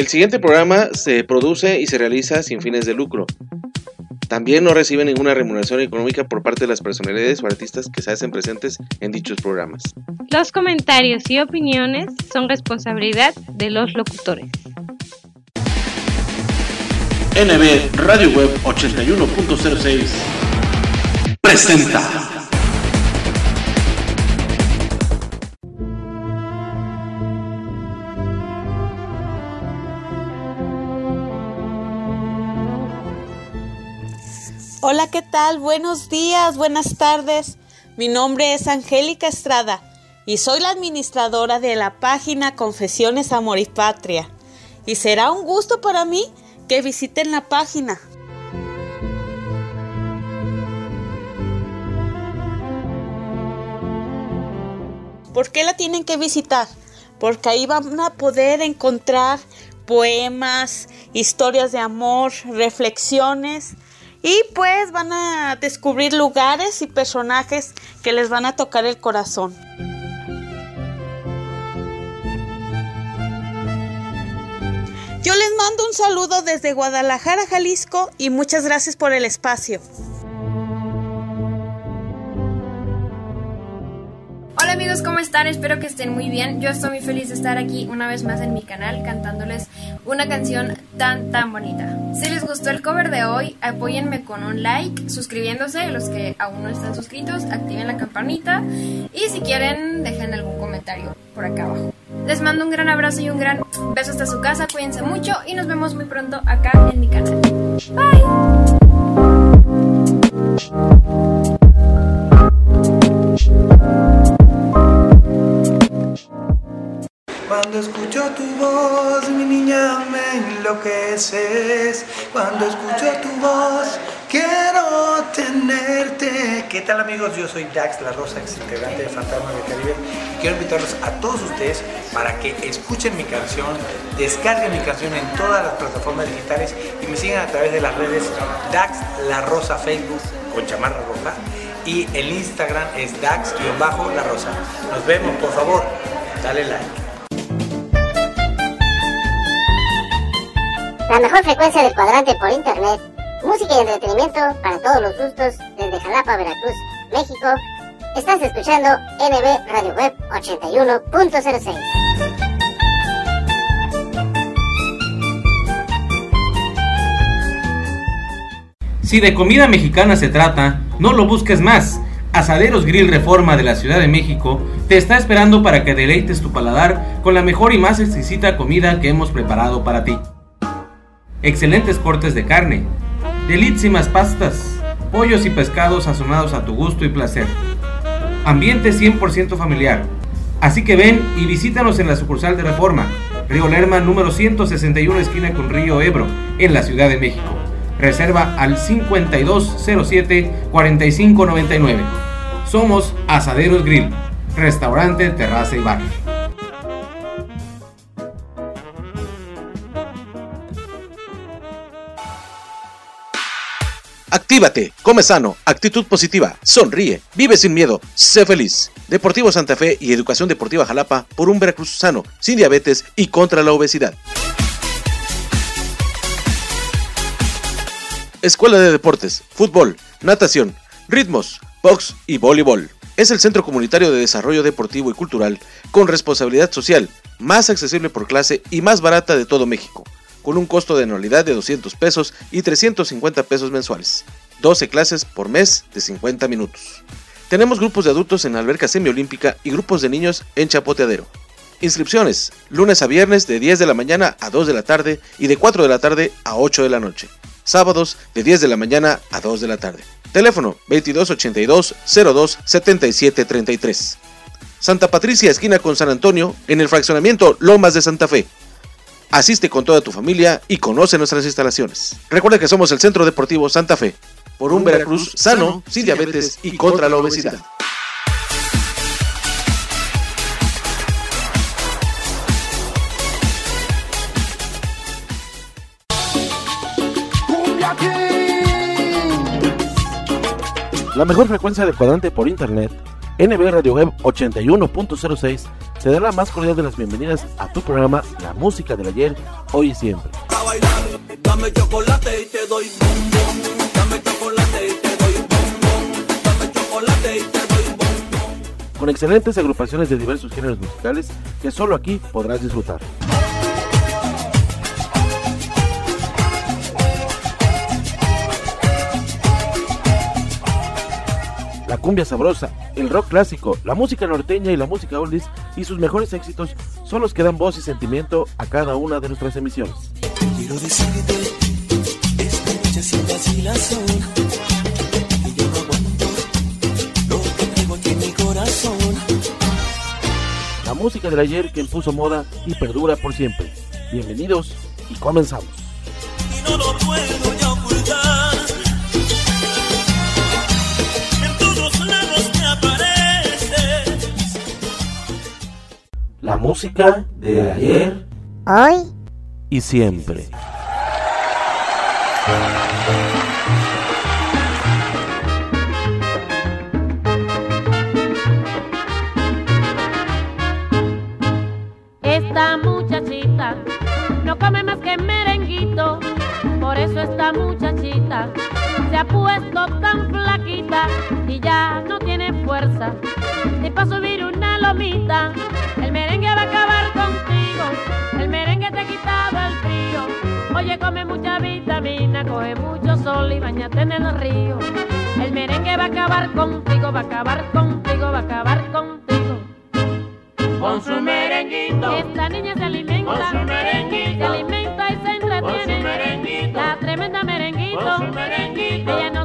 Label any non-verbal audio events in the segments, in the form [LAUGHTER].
El siguiente programa se produce y se realiza sin fines de lucro. También no recibe ninguna remuneración económica por parte de las personalidades o artistas que se hacen presentes en dichos programas. Los comentarios y opiniones son responsabilidad de los locutores. NB Radio Web 81.06 presenta. Hola, ¿qué tal? Buenos días, buenas tardes. Mi nombre es Angélica Estrada y soy la administradora de la página Confesiones Amor y Patria. Y será un gusto para mí que visiten la página. ¿Por qué la tienen que visitar? Porque ahí van a poder encontrar poemas, historias de amor, reflexiones y pues van a descubrir lugares y personajes que les van a tocar el corazón. Yo les mando un saludo desde Guadalajara, Jalisco y muchas gracias por el espacio. Hola amigos, ¿cómo están? Espero que estén muy bien. Yo estoy muy feliz de estar aquí una vez más en mi canal cantándoles una canción tan tan bonita. Si les gustó el cover de hoy, apóyenme con un like, suscribiéndose, los que aún no están suscritos, activen la campanita y si quieren dejen algún comentario por acá abajo. Les mando un gran abrazo y un gran beso hasta su casa, cuídense mucho y nos vemos muy pronto acá en mi canal. Bye. Cuando escucho tu voz, mi niña, me enloqueces. Cuando escucho tu voz, quiero tenerte. ¿Qué tal amigos? Yo soy Dax La Rosa, ex integrante de Fantasma del Caribe. Quiero invitarlos a todos ustedes para que escuchen mi canción, descarguen mi canción en todas las plataformas digitales y me sigan a través de las redes Dax La Rosa Facebook con chamarra roja y el Instagram es Dax-La Rosa. Nos vemos, por favor, dale like. La mejor frecuencia del cuadrante por internet. Música y entretenimiento para todos los gustos desde Jalapa, Veracruz, México. Estás escuchando NB Radio Web 81.06. Si de comida mexicana se trata, no lo busques más. Asaderos Grill Reforma de la Ciudad de México te está esperando para que deleites tu paladar con la mejor y más exquisita comida que hemos preparado para ti excelentes cortes de carne, delísimas pastas, pollos y pescados sazonados a tu gusto y placer. Ambiente 100% familiar. Así que ven y visítanos en la sucursal de Reforma, Río Lerma número 161 esquina con Río Ebro, en la Ciudad de México. Reserva al 5207-4599. Somos Asaderos Grill, restaurante, terraza y bar. Actívate, come sano, actitud positiva, sonríe, vive sin miedo, sé feliz. Deportivo Santa Fe y Educación Deportiva Jalapa por un Veracruz sano, sin diabetes y contra la obesidad. Escuela de Deportes, Fútbol, Natación, Ritmos, Box y Voleibol. Es el centro comunitario de desarrollo deportivo y cultural con responsabilidad social, más accesible por clase y más barata de todo México con un costo de anualidad de 200 pesos y 350 pesos mensuales. 12 clases por mes de 50 minutos. Tenemos grupos de adultos en alberca semiolímpica y grupos de niños en chapoteadero. Inscripciones, lunes a viernes de 10 de la mañana a 2 de la tarde y de 4 de la tarde a 8 de la noche. Sábados de 10 de la mañana a 2 de la tarde. Teléfono 2282 02 77 33. Santa Patricia, esquina con San Antonio, en el fraccionamiento Lomas de Santa Fe. Asiste con toda tu familia y conoce nuestras instalaciones. Recuerda que somos el Centro Deportivo Santa Fe, por un Veracruz sano, sin diabetes y contra la obesidad. La mejor frecuencia de cuadrante por internet NB Radio Web 81.06 te da la más cordial de las bienvenidas a tu programa La Música del Ayer, Hoy y Siempre. Dame chocolate y te doy bombón. Dame chocolate y te doy bombón. Dame chocolate y te doy bombón. Con excelentes agrupaciones de diversos géneros musicales que solo aquí podrás disfrutar. La cumbia sabrosa, el rock clásico, la música norteña y la música oldies y sus mejores éxitos son los que dan voz y sentimiento a cada una de nuestras emisiones. Quiero decirte esta noche sin vacilación que yo no aguanto lo que tengo aquí en mi corazón. La música del ayer que impuso moda y perdura por siempre. Bienvenidos y comenzamos. Y no lo puedo La música del ayer Hoy y siempre. Esta muchachita no come más que merenguito, por eso esta muchachita se ha puesto tan flaquita y ya no tiene fuerza ni para subir una lomita. El el merengue te ha quitado el frío. Oye, come mucha vitamina, coge mucho sol y bañate en el río. El merengue va a acabar contigo, va a acabar contigo, va a acabar contigo. Con su merenguito, Esta niña se alimenta, Con su merenguito. se alimenta y se con su entretiene. merenguito, La tremenda merenguito, con su merenguito, ella no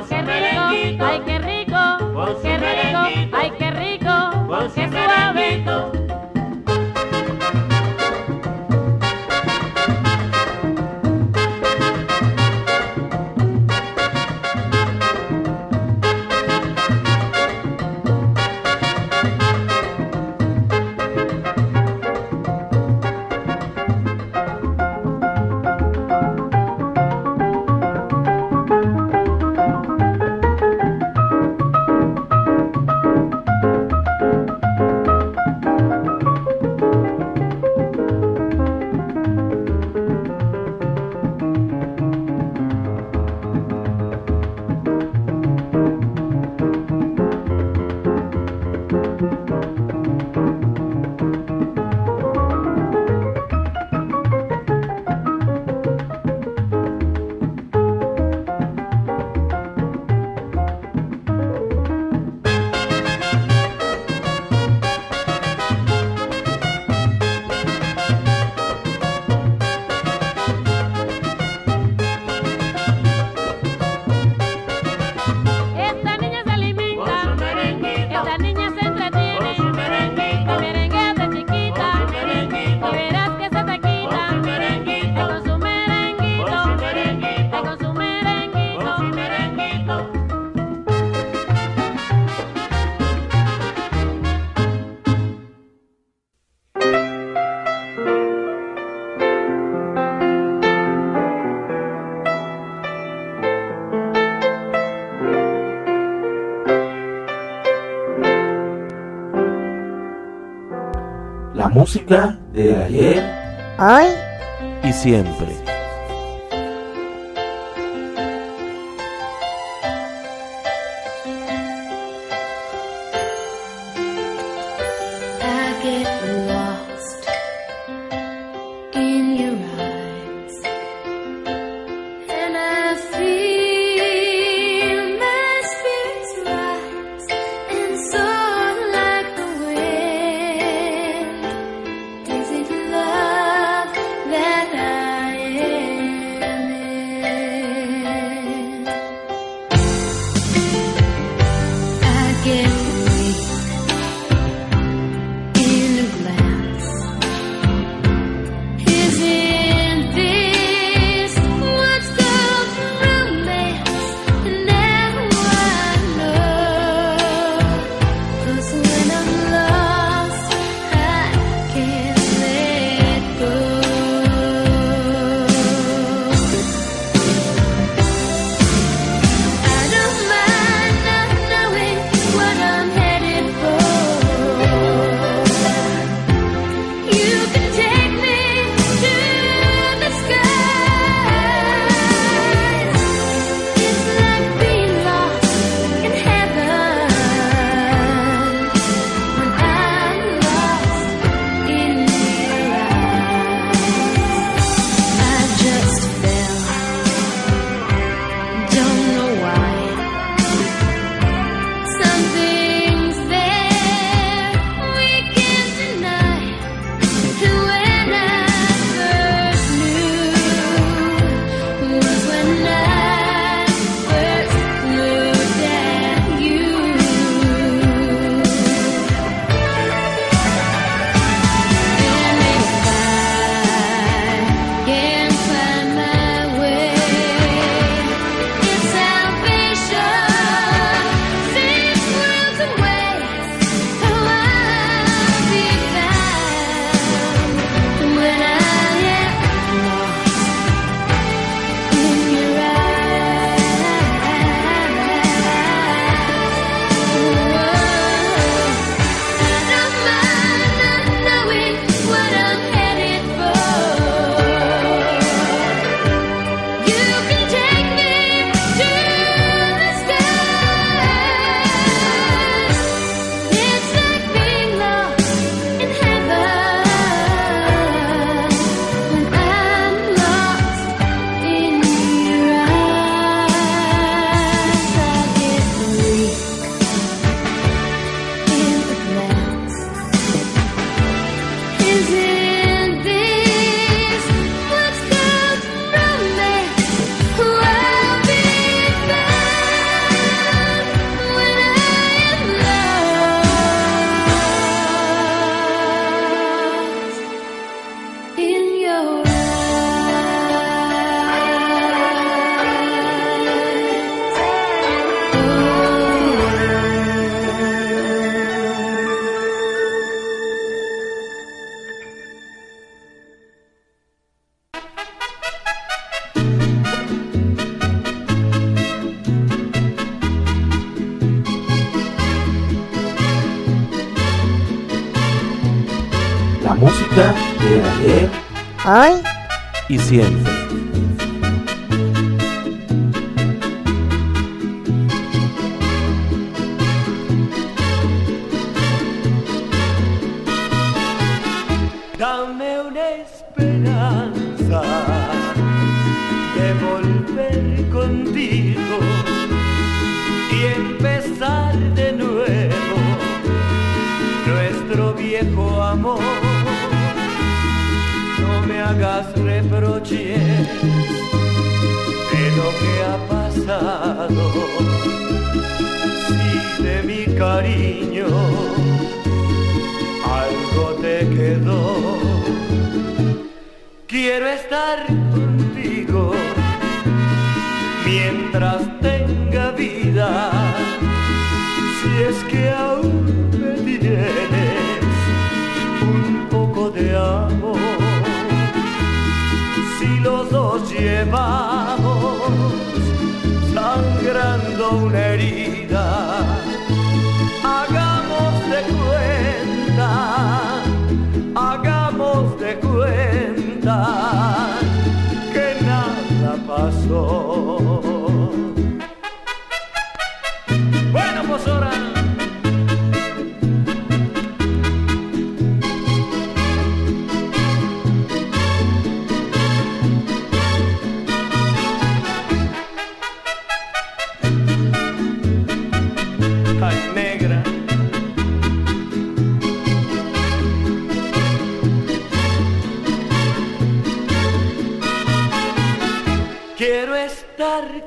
qué rico, ay qué rico, qué rico, ay qué rico, qué. Música del ayer hoy y siempre.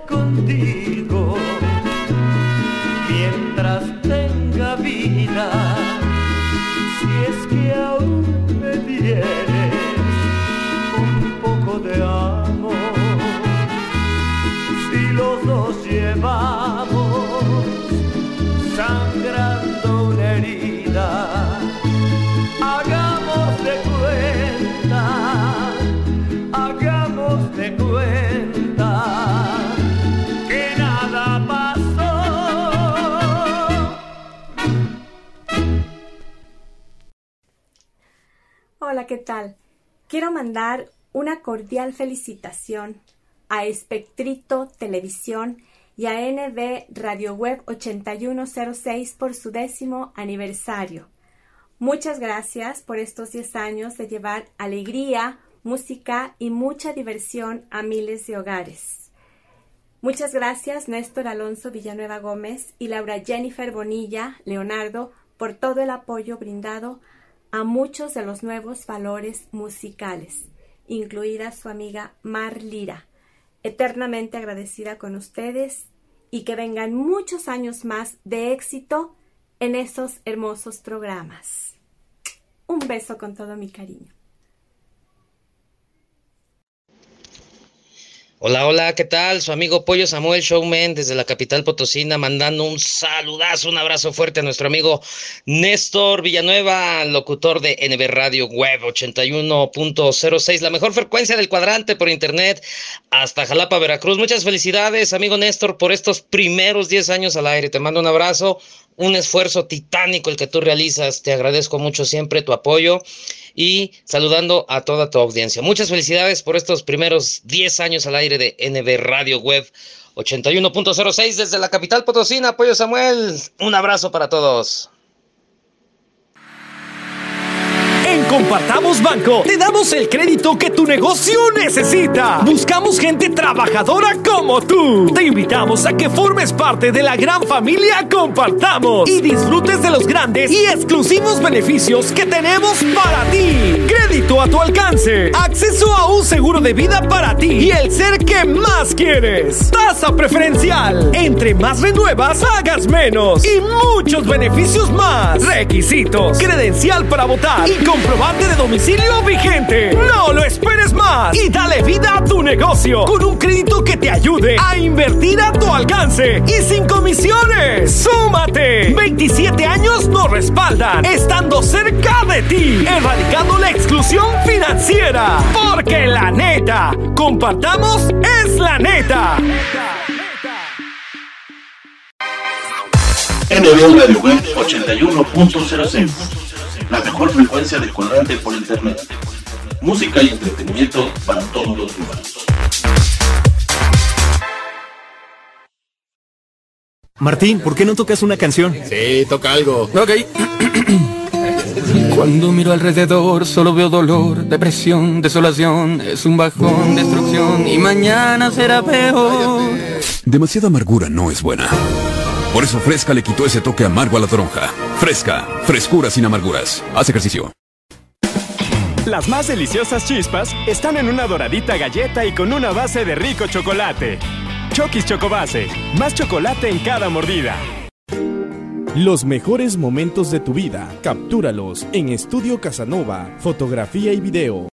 Estar Quiero mandar una cordial felicitación a Espectrito Televisión y a NB Radio Web 8106 por su décimo aniversario. Muchas gracias por estos 10 años de llevar alegría, música y mucha diversión a miles de hogares. Muchas gracias Néstor Alonso Villanueva Gómez y Laura Jennifer Bonilla Leonardo por todo el apoyo brindado a muchos de los nuevos valores musicales, incluida su amiga Mar Lira. Eternamente agradecida con ustedes y que vengan muchos años más de éxito en esos hermosos programas. Un beso con todo mi cariño. Hola, hola, ¿qué tal? Su amigo Pollo Samuel Showman desde la capital Potosina, mandando un saludazo, un abrazo fuerte a nuestro amigo Néstor Villanueva, locutor de NB Radio Web 81.06, la mejor frecuencia del cuadrante por internet hasta Jalapa, Veracruz. Muchas felicidades, amigo Néstor, por estos primeros 10 años al aire. Te mando un abrazo, un esfuerzo titánico el que tú realizas. Te agradezco mucho siempre tu apoyo y saludando a toda tu audiencia. Muchas felicidades por estos primeros 10 años al aire de NB Radio Web 81.06 desde la capital Potosina. Apoyo Samuel, un abrazo para todos. En Compartamos Banco te damos el crédito que tu negocio necesita. Buscamos gente trabajadora como tú. Te invitamos a que formes parte de la gran familia Compartamos y disfrutes de los grandes y exclusivos beneficios que tenemos para ti. Crédito a tu alcance, acceso a un seguro de vida para ti y el ser que más quieres. Tasa preferencial. Entre más renuevas, pagas menos y muchos beneficios más. Requisitos, credencial para votar y comprobante de domicilio vigente. No lo esperes más y dale vida a tu negocio con un crédito que te ayude a invertir a tu alcance y sin comisiones. ¡Súmate! 27 años nos respaldan, estando cerca de ti, erradicando la exclusión financiera. Porque la neta, compartamos es la neta. NB Radio Web 81.06 la mejor frecuencia del cuadrante por internet. Música y entretenimiento para todos los gustos. Martín, ¿por qué no tocas una canción? Sí, toca algo. Ok. Cuando miro alrededor solo veo dolor, depresión, desolación, es un bajón, destrucción y mañana será peor. Demasiada amargura no es buena. Por eso Fresca le quitó ese toque amargo a la toronja. Fresca, frescura sin amarguras. Haz ejercicio. Las más deliciosas chispas están en una doradita galleta y con una base de rico chocolate. Chokis Chocobase, más chocolate en cada mordida. Los mejores momentos de tu vida, captúralos en Estudio Casanova, fotografía y video.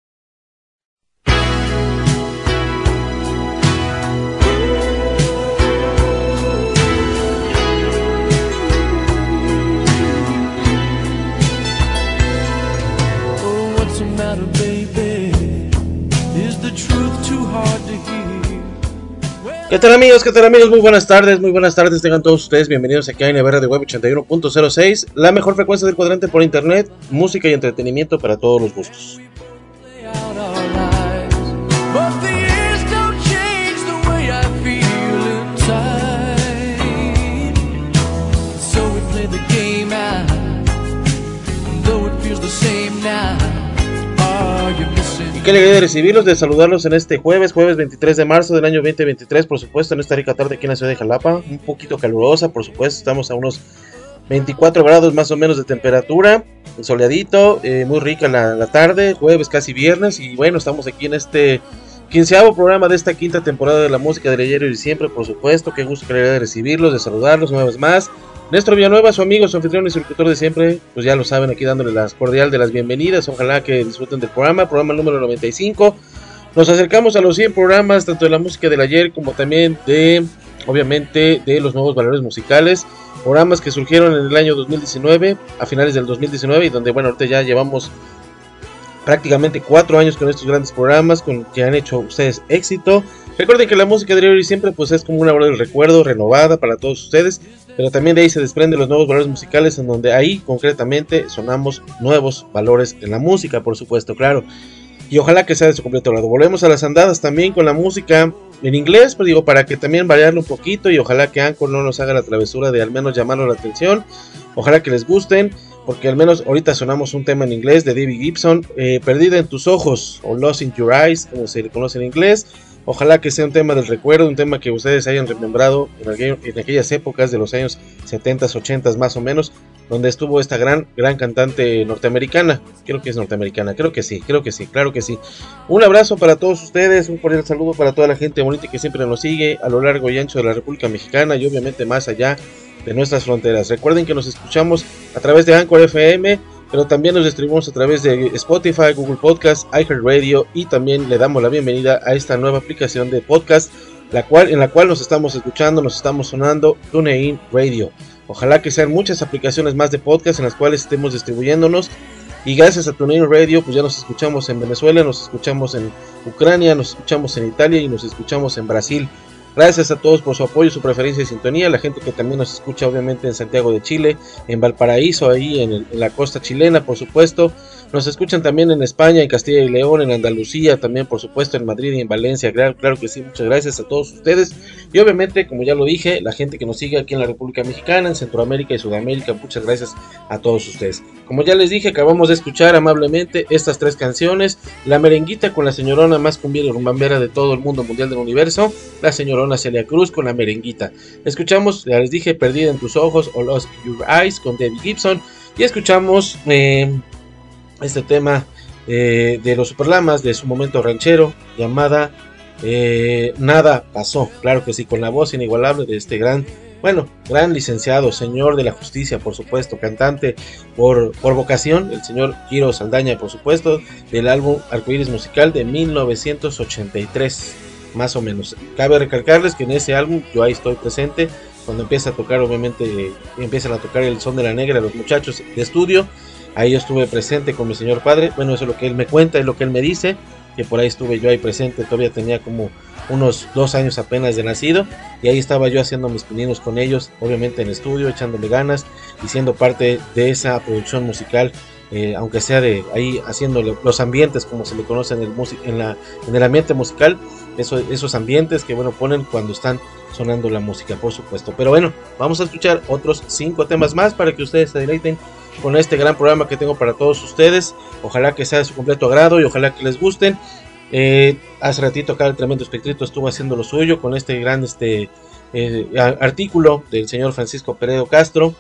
¿Qué tal amigos? ¿Qué tal amigos? Muy buenas tardes, muy buenas tardes. Tengan todos ustedes bienvenidos aquí a NBR de Web 81.06, la mejor frecuencia del cuadrante por internet, música y entretenimiento para todos los gustos. Qué alegría de recibirlos, de saludarlos en este jueves, jueves 23 de marzo del año 2023, por supuesto, en esta rica tarde aquí en la ciudad de Jalapa, un poquito calurosa, por supuesto, estamos a unos 24 grados más o menos de temperatura, soleadito, eh, muy rica la, tarde, jueves casi viernes, y bueno, estamos aquí en este quinceavo programa de esta quinta temporada de la música del ayer y siempre, por supuesto, qué gusto que de recibirlos, de saludarlos una vez más. Néstor Villanueva, su amigo, su anfitrión y su locutor de siempre, pues ya lo saben, aquí dándole las cordial de las bienvenidas. Ojalá que disfruten del programa, programa número 95. Nos acercamos a los 100 programas, tanto de la música del ayer como también de, obviamente, de los nuevos valores musicales. Programas que surgieron en el año 2019, a finales del 2019, y donde, bueno, ahorita ya llevamos prácticamente cuatro años con estos grandes programas que han hecho ustedes éxito. Recuerden que la música de hoy siempre pues es como una hora del recuerdo renovada para todos ustedes, pero también de ahí se desprenden los nuevos valores musicales en donde ahí concretamente sonamos nuevos valores en la música, por supuesto, claro. Y ojalá que sea de su completo grado. Volvemos a las andadas también con la música en inglés, pues digo, para que también variarlo un poquito y ojalá que Anchor no nos haga la travesura de al menos llamarnos la atención. Ojalá que les gusten, porque al menos ahorita sonamos un tema en inglés de David Gibson, eh, Perdida en tus ojos o Lost in Your Eyes, como se le conoce en inglés. Ojalá que sea un tema del recuerdo, un tema que ustedes hayan remembrado en, aquel- en aquellas épocas de los años 70, 80 más o menos, donde estuvo esta gran, gran cantante norteamericana. Creo que es norteamericana, creo que sí, creo que sí, claro que sí. Un abrazo para todos ustedes, un cordial saludo para toda la gente bonita que siempre nos sigue a lo largo y ancho de la República Mexicana y obviamente más allá de nuestras fronteras. Recuerden que nos escuchamos a través de Anchor FM, pero también nos distribuimos a través de Spotify, Google Podcast, iHeartRadio y también le damos la bienvenida a esta nueva aplicación de podcast, la cual, en la cual nos estamos escuchando, nos estamos sonando TuneIn Radio. Ojalá que sean muchas aplicaciones más de podcast en las cuales estemos distribuyéndonos. Y gracias a TuneIn Radio, pues ya nos escuchamos en Venezuela, nos escuchamos en Ucrania, nos escuchamos en Italia y nos escuchamos en Brasil. Gracias a todos por su apoyo, su preferencia y sintonía. La gente que también nos escucha, obviamente, en Santiago de Chile, en Valparaíso, ahí en, el- en la costa chilena, por supuesto. Nos escuchan también en España, en Castilla y León, en Andalucía, también, por supuesto, en Madrid y en Valencia. Claro, claro que sí, muchas gracias a todos ustedes. Y obviamente, como ya lo dije, la gente que nos sigue aquí en la República Mexicana, en Centroamérica y Sudamérica, muchas gracias a todos ustedes. Como ya les dije, acabamos de escuchar amablemente estas tres canciones. La merenguita con la señorona más cumbiera y rumbambera de todo el mundo mundial del universo. La señorona Celia Cruz con la merenguita. Escuchamos, ya les dije, Perdida en tus ojos o Lost Your Eyes con David Gibson. Y escuchamos eh, este tema eh, de los Superlamas de su momento ranchero llamada eh, Nada pasó. Claro que sí, con la voz inigualable de este gran, bueno, gran licenciado, señor de la justicia, por supuesto, cantante por, por vocación, el señor Kiro Saldaña, por supuesto, del álbum Arcoíris Musical de 1983, más o menos. Cabe recalcarles que en ese álbum yo ahí estoy presente. Cuando empieza a tocar, obviamente, empiezan a tocar el son de la negra los muchachos de estudio. Ahí yo estuve presente con mi señor padre. Bueno, eso es lo que él me cuenta, es lo que él me dice. Que por ahí estuve yo ahí presente. Todavía tenía como unos dos años apenas de nacido. Y ahí estaba yo haciendo mis pininos con ellos. Obviamente en estudio, echándole ganas. Y siendo parte de esa producción musical eh, aunque sea de ahí haciendo los ambientes como se le conoce en el, en la, en el ambiente musical, eso, esos ambientes que bueno ponen cuando están sonando la música, por supuesto. Pero bueno, vamos a escuchar otros cinco temas más para que ustedes se deleiten con este gran programa que tengo para todos ustedes. Ojalá que sea de su completo agrado y ojalá que les gusten. Eh, hace ratito acá el tremendo espectrito estuvo haciendo lo suyo con este gran este, eh, artículo del señor Francisco Peredo Castro,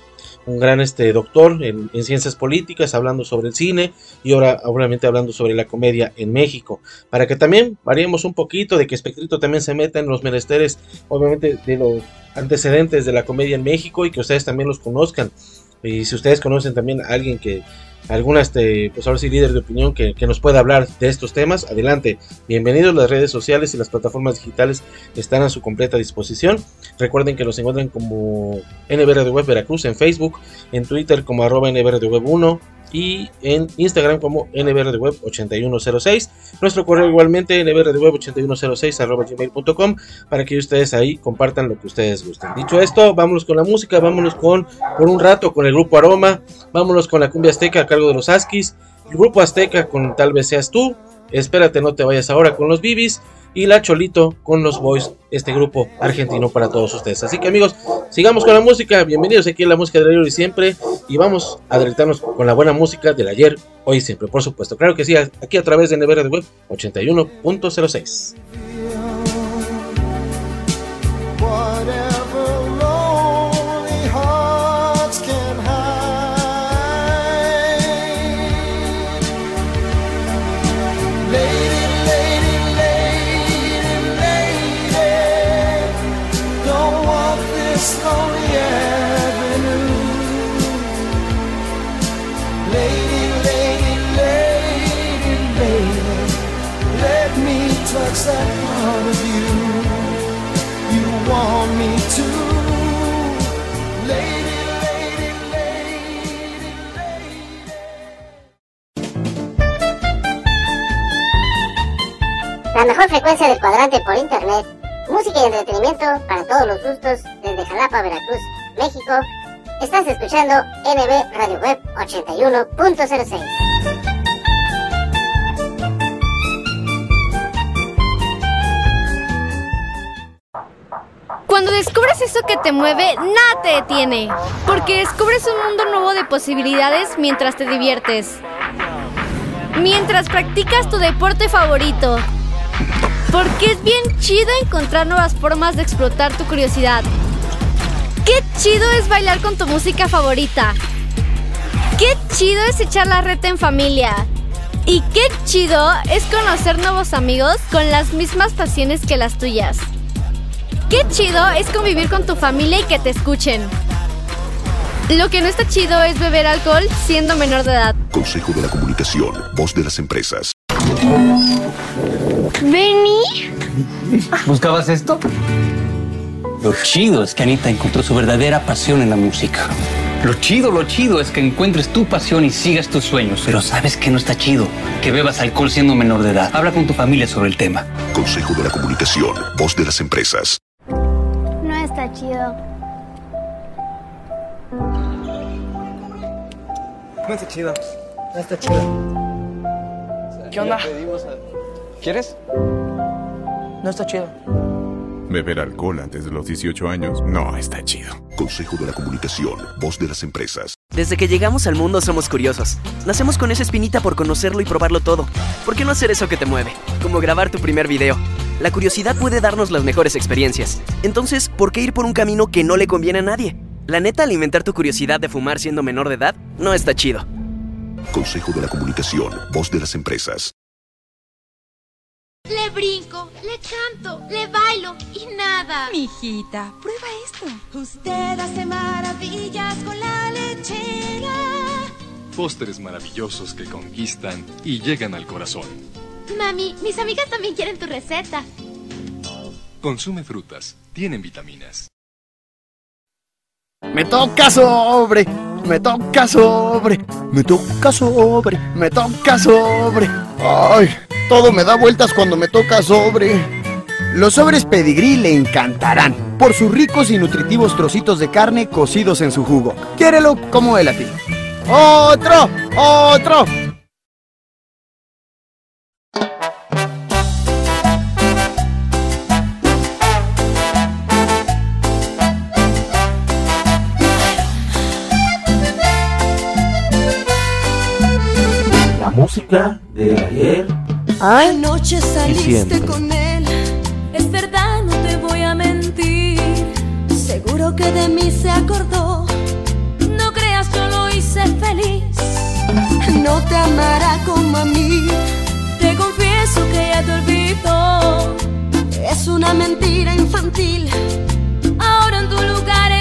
un gran este, doctor en, ciencias políticas, hablando sobre el cine y ahora obviamente hablando sobre la comedia en México, para que también variemos un poquito de que Espectrito también se meta en los menesteres, obviamente de los antecedentes de la comedia en México y que ustedes también los conozcan. Y si ustedes conocen también a alguien que, alguna, este, pues ahora sí, líder de opinión que, nos pueda hablar de estos temas, adelante. Bienvenidos, las redes sociales y las plataformas digitales están a su completa disposición. Recuerden que los encuentran como NBR de Web Veracruz en Facebook, en Twitter como arroba NBR de Web 1, y en Instagram como nbrdeweb8106. Nuestro correo igualmente nbrdeweb8106 gmail.com para que ustedes ahí compartan lo que ustedes gusten. Dicho esto, vámonos con la música, vámonos con por un rato con el grupo Aroma, vámonos con la cumbia azteca a cargo de los Askis, el grupo azteca con tal vez seas tú, espérate no te vayas ahora con los Bibis y la Cholito con los Boys, este grupo argentino para todos ustedes. Así que amigos, sigamos con la música, bienvenidos aquí a la música del ayer y siempre y vamos a deleitarnos con la buena música del ayer, hoy y siempre, por supuesto. Claro que sí, aquí a través de de Web 81.06. La mejor frecuencia del cuadrante por internet, música y entretenimiento para todos los gustos desde Jalapa, Veracruz, México. Estás escuchando NB Radio Web 81.06. Cuando descubres eso que te mueve, nada te detiene. Porque descubres un mundo nuevo de posibilidades mientras te diviertes. Mientras practicas tu deporte favorito. Porque es bien chido encontrar nuevas formas de explotar tu curiosidad. Qué chido es bailar con tu música favorita. Qué chido es echar la reta en familia. Y qué chido es conocer nuevos amigos con las mismas pasiones que las tuyas. Qué chido es convivir con tu familia y que te escuchen. Lo que no está chido es beber alcohol siendo menor de edad. Consejo de la Comunicación, voz de las empresas. ¿Vení? ¿Buscabas esto? Lo chido es que Anita encontró su verdadera pasión en la música. Lo chido, lo chido es que encuentres tu pasión y sigas tus sueños. Pero ¿sabes que no está chido? Que bebas alcohol siendo menor de edad. Habla con tu familia sobre el tema. Consejo de la Comunicación, voz de las empresas. No está chido. No está chido. No está chido. ¿Qué onda? ¿Quieres? No está chido. Beber alcohol antes de los 18 años no está chido. Consejo de la Comunicación, voz de las empresas. Desde que llegamos al mundo somos curiosos. Nacemos con esa espinita por conocerlo y probarlo todo. ¿Por qué no hacer eso que te mueve? Como grabar tu primer video. La curiosidad puede darnos las mejores experiencias. Entonces, ¿por qué ir por un camino que no le conviene a nadie? La neta, alimentar tu curiosidad de fumar siendo menor de edad no está chido. Consejo de la Comunicación, voz de las empresas. Le brinco, le canto, le bailo y nada. Mijita, prueba esto. Usted hace maravillas con la lechera. Pósteres maravillosos que conquistan y llegan al corazón. Mami, mis amigas también quieren tu receta. Consume frutas, tienen vitaminas. Me toca sobre, me toca sobre, me toca sobre, me toca sobre. Ay, todo me da vueltas cuando me toca sobre. Los sobres pedigrí le encantarán por sus ricos y nutritivos trocitos de carne cocidos en su jugo. Quiérelo como él a ti. ¡Otro! ¡Otro! música de ayer. Ay, noche saliste con él. Es verdad, no te voy a mentir. Seguro que de mí se acordó. No creas, yo lo hice feliz. No te amará como a mí. Te confieso que ya te olvidó. Es una mentira infantil. Ahora en tu lugar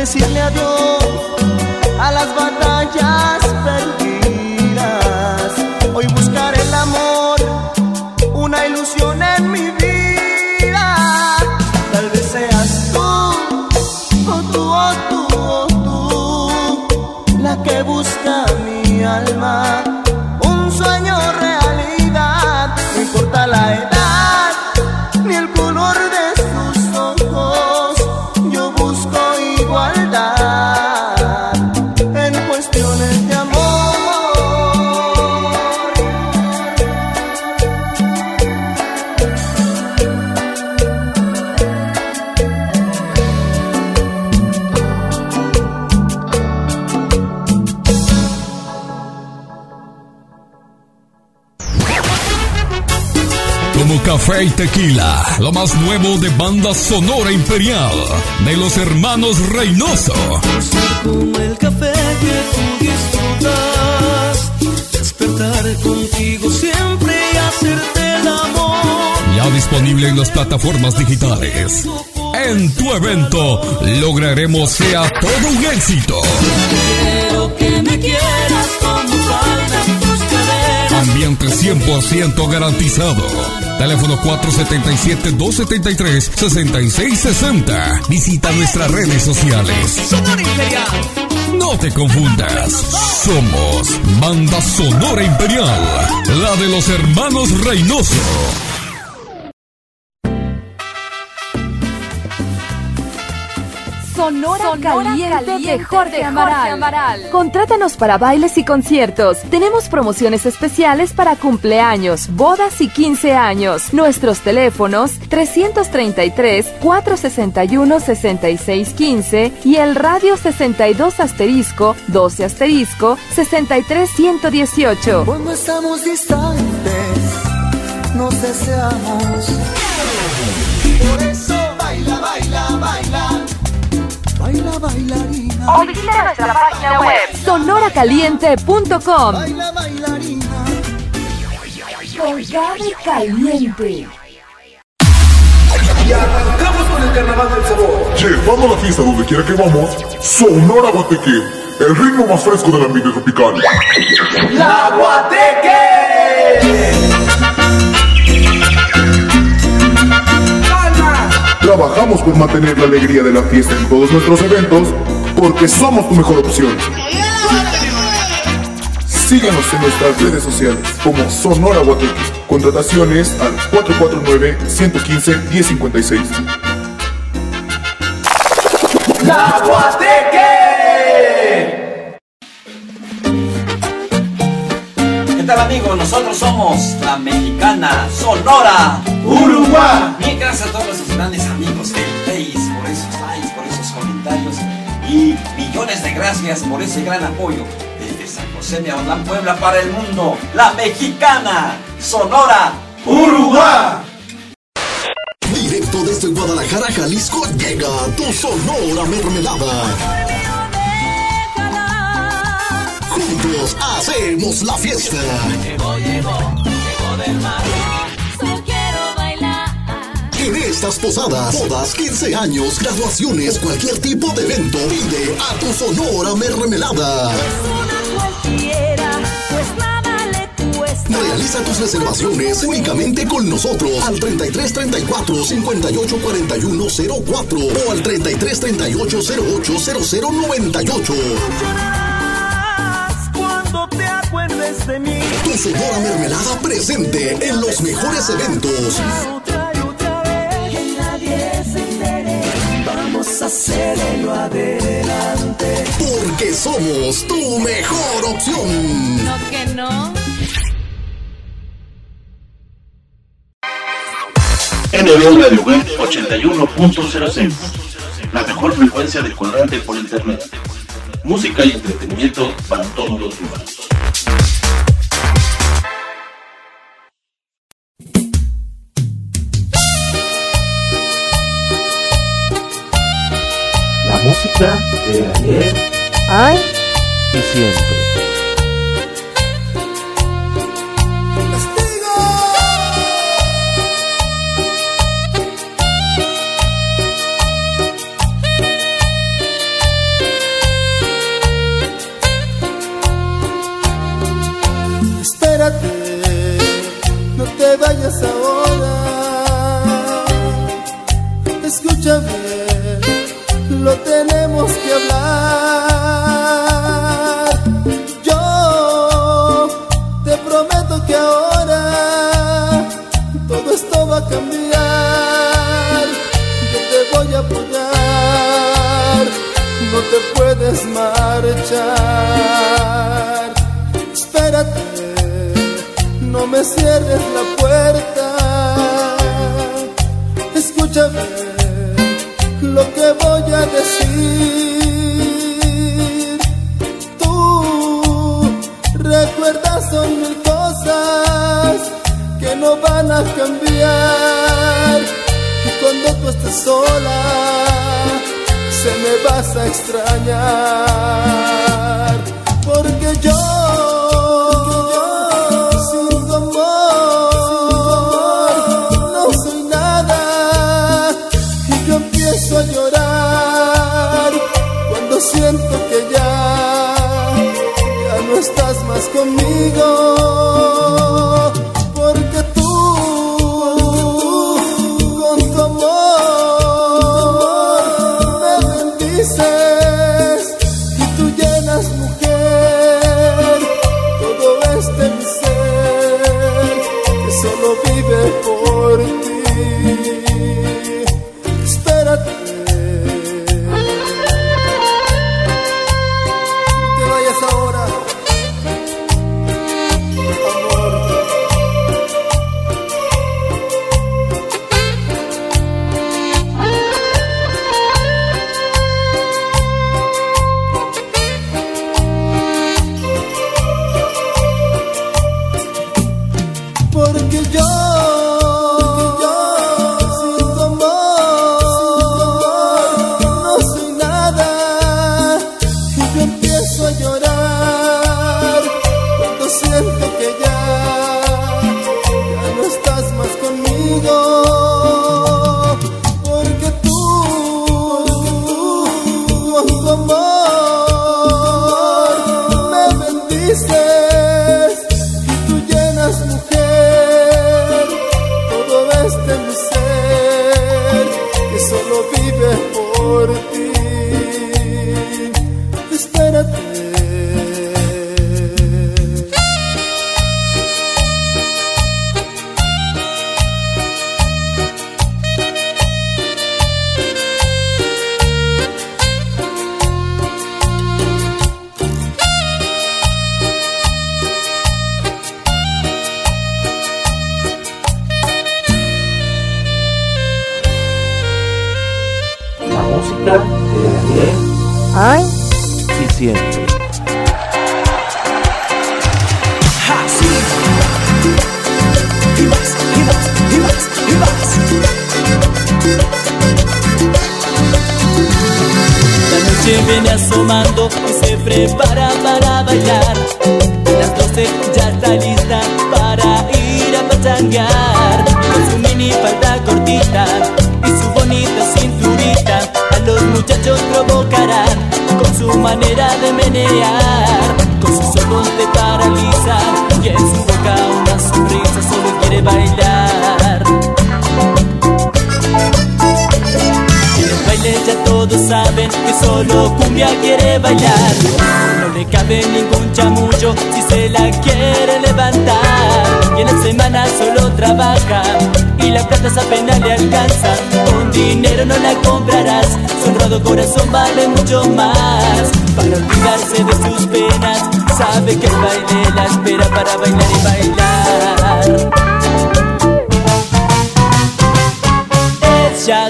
decirle adiós a las batallas Como café y tequila, lo más nuevo de banda sonora imperial de los hermanos Reynoso. Como el café que tú disfrutas, despertar contigo siempre y hacerte el amor. Ya disponible en las plataformas digitales. En tu evento lograremos sea todo un éxito. Quiero que me quieras como. Ambiente 100% garantizado. Teléfono 477-273-6660. Visita nuestras redes sociales. Sonora Imperial. No te confundas. Somos Banda Sonora Imperial. La de los hermanos Reynoso. Sonora, Caliente, de Jorge, Amaral. Contrátanos para bailes y conciertos. Tenemos promociones especiales para cumpleaños, bodas y 15 años. Nuestros teléfonos 333-461-6615 y el radio 62 asterisco 12 asterisco 63118. Cuando estamos distantes, nos deseamos. Por eso baila, baila, baila. Baila, bailarina. O visita nuestra página web sonoracaliente.com. Baila, bailarina. Con Gaby Caliente. Y arrancamos con el carnaval del sabor. Llevando la fiesta donde quiera que vamos, Sonora Guateque, el ritmo más fresco del ambiente tropical. ¡La Guateque! Trabajamos por mantener la alegría de la fiesta en todos nuestros eventos, porque somos tu mejor opción. Síguenos en nuestras redes sociales como Sonora Guateque. Contrataciones al 449-115-1056. ¡La Guateque! ¿Qué tal amigos? Nosotros somos la mexicana Sonora Uruguay. Mil gracias a todos nuestros grandes amigos millones de gracias por ese gran apoyo desde San José de Aguadán, Puebla para el mundo. La mexicana Sonora Uruguay. Directo directo desde Guadalajara, Jalisco, llega tu Sonora Mermelada. Juntos hacemos la fiesta. En estas posadas, bodas, 15 años, graduaciones, cualquier tipo de evento, pide a tu Sonora Mermelada. Realiza tus reservaciones únicamente con nosotros al 33 34 58 41 04 o al 33 38 08 00 98. Cuando te acuerdes de mí. Tu Sonora Mermelada presente en los mejores eventos. Hacerlo adelante. Porque somos tu mejor opción. No que no. NB Radio Web 81.06 La mejor frecuencia del cuadrante por internet. Música y entretenimiento para todos los humanos. Música de ayer Ay, y siempre.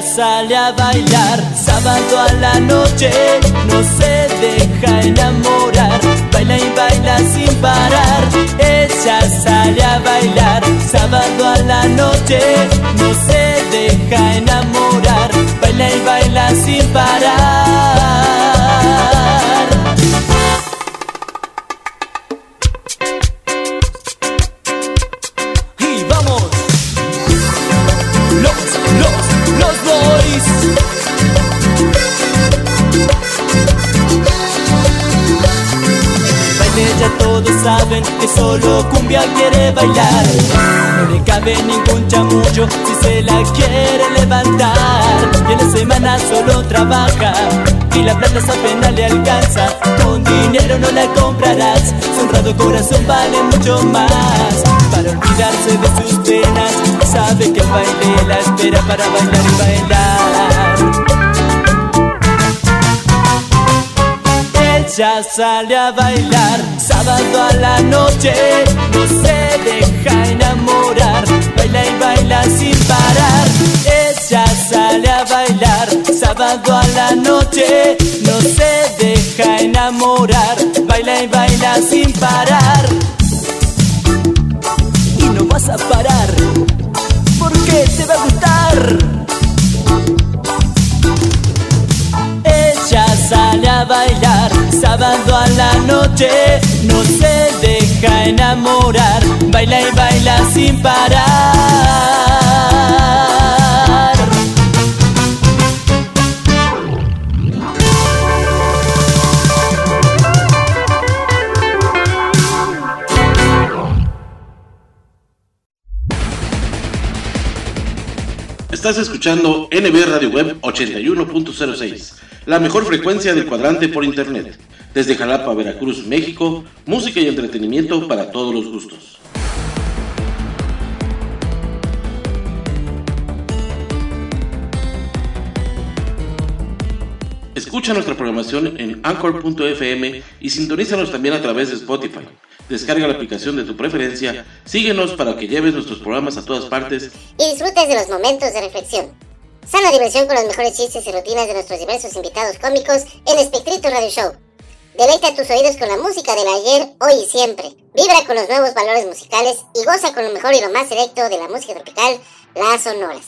Ya sale a bailar sábado a la noche, no se deja enamorar, baila y baila sin parar. Ella sale a bailar sábado a la noche, no se deja enamorar, baila y baila sin parar. Saben que solo cumbia quiere bailar. No le cabe ningún chamullo si se la quiere levantar. Y en la semana solo trabaja y la plata apenas le alcanza. Con dinero no la comprarás, su honrado corazón vale mucho más. Para olvidarse de sus penas, sabe que el baile la espera para bailar y bailar. Ella sale a bailar sábado a la noche, no se deja enamorar, baila y baila sin parar. Ella sale a bailar sábado a la noche, no se deja enamorar, baila y baila sin parar. Y no vas a parar, porque te va a gustar. Ella sale a bailar sábado a la noche, no se deja enamorar, baila y baila sin parar. Estás escuchando NB Radio Web 81.06, la mejor frecuencia del cuadrante por internet. Desde Jalapa, Veracruz, México, música y entretenimiento para todos los gustos. Escucha nuestra programación en anchor.fm y sintonízanos también a través de Spotify. Descarga la aplicación de tu preferencia, síguenos para que lleves nuestros programas a todas partes y disfrutes de los momentos de reflexión. Sana diversión con los mejores chistes y rutinas de nuestros diversos invitados cómicos en Espectrito Radio Show. Deleita tus oídos con la música del ayer, hoy y siempre. Vibra con los nuevos valores musicales y goza con lo mejor y lo más selecto de la música tropical, las sonoras.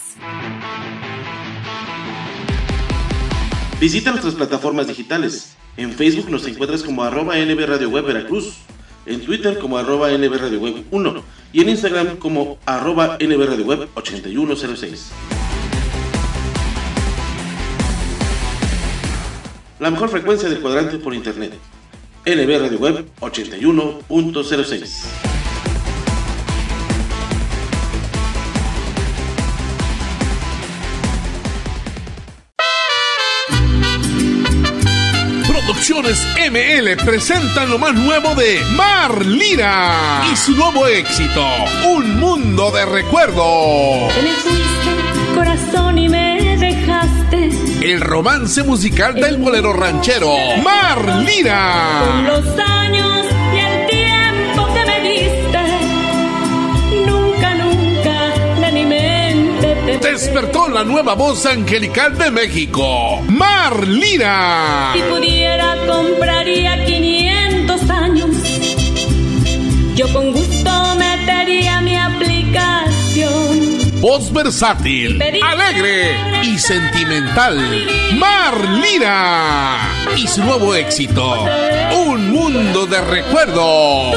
Visita nuestras plataformas digitales. En Facebook nos encuentras como arroba NB Web Veracruz, en Twitter como arroba NB Radio Web 1 y en Instagram como arroba NB Radio Web 8106. La mejor frecuencia del cuadrante por internet. NB Radio Web 81.06. Producciones ML presentan lo más nuevo de Mar Lira y su nuevo éxito, Un Mundo de Recuerdo. Te me fuiste, corazón, y me dejaste. El romance musical del bolero ranchero, Mar Lira. Con los años Despertó la nueva voz angelical de México, Mar Lira. Si pudiera, compraría 500 años. Yo con gusto metería mi aplicación Voz versátil, alegre y sentimental. Mar Lira y su nuevo éxito, Un mundo de recuerdos.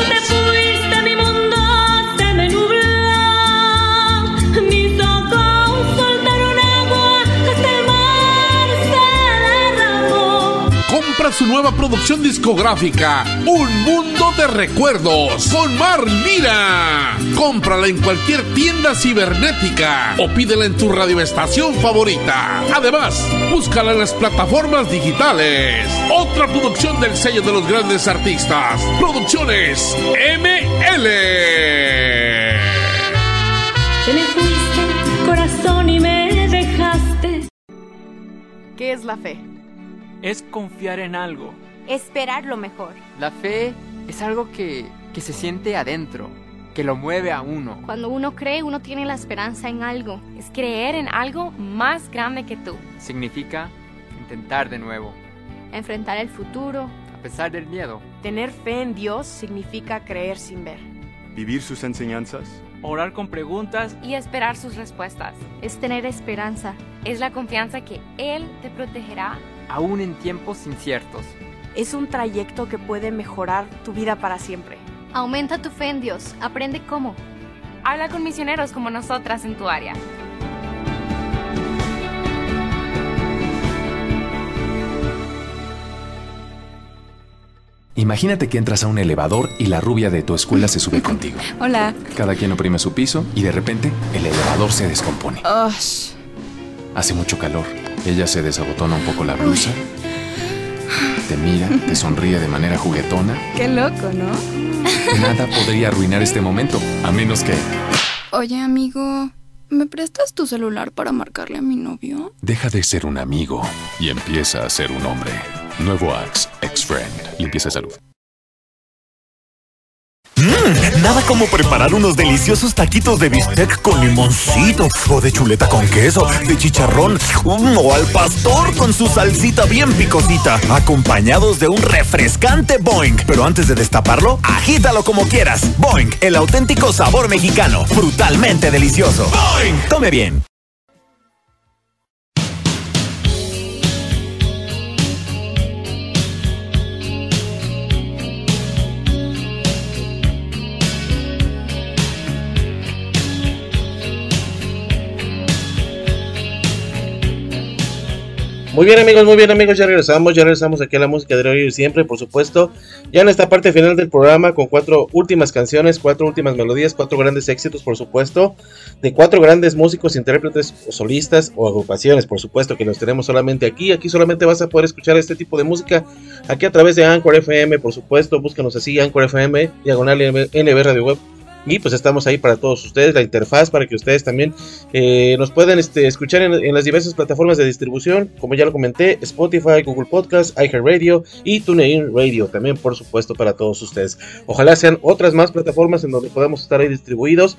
Compra su nueva producción discográfica, Un Mundo de Recuerdos, con Mar Lira. Cómprala en cualquier tienda cibernética o pídela en tu radioestación favorita. Además, búscala en las plataformas digitales. Otra producción del sello de los grandes artistas. Producciones ML. Te me fuiste, corazón, y me dejaste. ¿Qué es la fe? Es confiar en algo. Esperar lo mejor. La fe es algo que, que se siente adentro, que lo mueve a uno. Cuando uno cree, uno tiene la esperanza en algo. Es creer en algo más grande que tú. Significa intentar de nuevo, Enfrentar el futuro. a pesar del miedo. Tener fe en Dios significa creer sin ver. Vivir sus enseñanzas. Orar con preguntas Y esperar sus respuestas. Es tener esperanza. Es la confianza que Él te protegerá. Aún en tiempos inciertos. Es un trayecto que puede mejorar tu vida para siempre. Aumenta tu fe en Dios. Aprende cómo. Habla con misioneros como nosotras en tu área. Imagínate que entras a un elevador y la rubia de tu escuela se sube [LAUGHS] contigo. Hola. Cada quien oprime su piso y de repente el elevador se descompone. Ush. Hace mucho calor. Ella se desabotona un poco la blusa. Te mira, te sonríe de manera juguetona. Qué loco, ¿no? Nada podría arruinar este momento, a menos que Oye, amigo, ¿me prestas tu celular para marcarle a mi novio? Deja de ser un amigo y empieza a ser un hombre. Nuevo Axe, ex-friend. Limpieza de salud. Mm, nada como preparar unos deliciosos taquitos de bistec con limoncito, o de chuleta con queso, de chicharrón, mm, o al pastor con su salsita bien picosita, acompañados de un refrescante Boing. Pero antes de destaparlo, agítalo como quieras. Boing, el auténtico sabor mexicano, brutalmente delicioso. Boing, tome bien. Muy bien amigos, muy bien amigos, ya regresamos, ya regresamos aquí a la música de hoy y siempre, por supuesto, ya en esta parte final del programa con cuatro últimas canciones, cuatro últimas melodías, cuatro grandes éxitos, por supuesto, de cuatro grandes músicos, intérpretes, o solistas o agrupaciones, por supuesto, que los tenemos solamente aquí, aquí solamente vas a poder escuchar este tipo de música, aquí a través de Anchor FM, por supuesto, búscanos así, Anchor FM, diagonal NB Radio Web, y pues estamos ahí para todos ustedes, la interfaz para que ustedes también eh, nos puedan este, escuchar en, las diversas plataformas de distribución, como ya lo comenté, Spotify, Google Podcast, iHeartRadio y TuneIn Radio, también por supuesto para todos ustedes. Ojalá sean otras más plataformas en donde podamos estar ahí distribuidos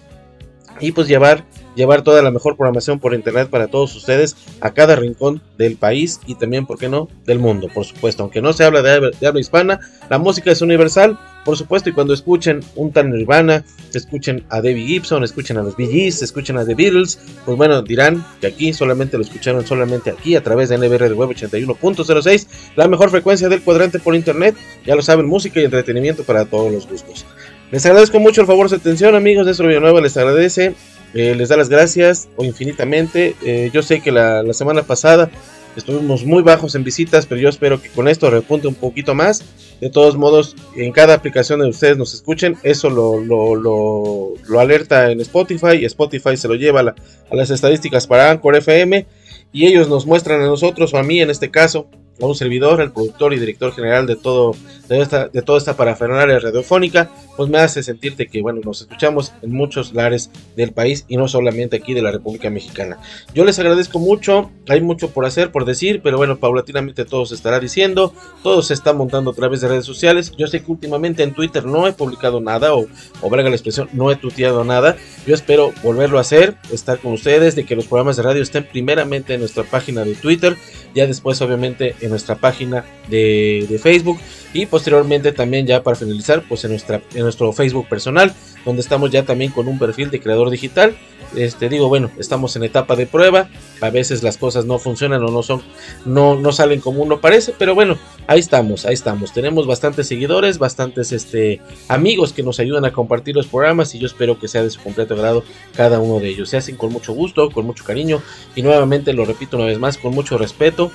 y pues llevar llevar toda la mejor programación por internet para todos ustedes a cada rincón del país y también, ¿por qué no?, del mundo, por supuesto. Aunque no se habla de, habla hispana, la música es universal, por supuesto, y cuando escuchen un tal Nirvana, escuchen a Debbie Gibson, escuchen a los Bee Gees, escuchen a The Beatles, pues bueno, dirán que aquí solamente lo escucharon solamente aquí a través de NBR Web 81.06, la mejor frecuencia del cuadrante por internet, ya lo saben, música y entretenimiento para todos los gustos. Les agradezco mucho el favor de su atención, amigos Nuestro Villanueva, les agradece. Eh, les da las gracias o infinitamente. Eh, yo sé que la, semana pasada estuvimos muy bajos en visitas, pero yo espero que con esto repunte un poquito más. De todos modos, en cada aplicación de ustedes nos escuchen, eso lo, lo, lo, alerta en Spotify Spotify se lo lleva a, a las estadísticas para Anchor FM y ellos nos muestran a nosotros o a mí en este caso a un servidor, el productor y director general de todo de esta de toda esta parafernalia radiofónica, pues me hace sentirte que bueno, nos escuchamos en muchos lares del país y no solamente aquí de la República Mexicana. Yo les agradezco mucho, hay mucho por hacer, por decir, pero bueno, paulatinamente todo se estará diciendo, todo se está montando a través de redes sociales. Yo sé que últimamente en Twitter no he publicado nada o o valga la expresión, no he tuiteado nada. Yo espero volverlo a hacer, estar con ustedes, de que los programas de radio estén primeramente en nuestra página de Twitter, ya después obviamente en nuestra página de, de, Facebook y posteriormente también ya para finalizar pues en nuestra, en nuestro Facebook personal, donde estamos ya también con un perfil de creador digital. Este digo, bueno, estamos en etapa de prueba, a veces las cosas no funcionan o no son no no salen como uno parece, pero bueno, ahí estamos, ahí estamos. Tenemos bastantes seguidores, bastantes este amigos que nos ayudan a compartir los programas y yo espero que sea de su completo agrado cada uno de ellos. Se hacen con mucho gusto, con mucho cariño y nuevamente lo repito una vez más con mucho respeto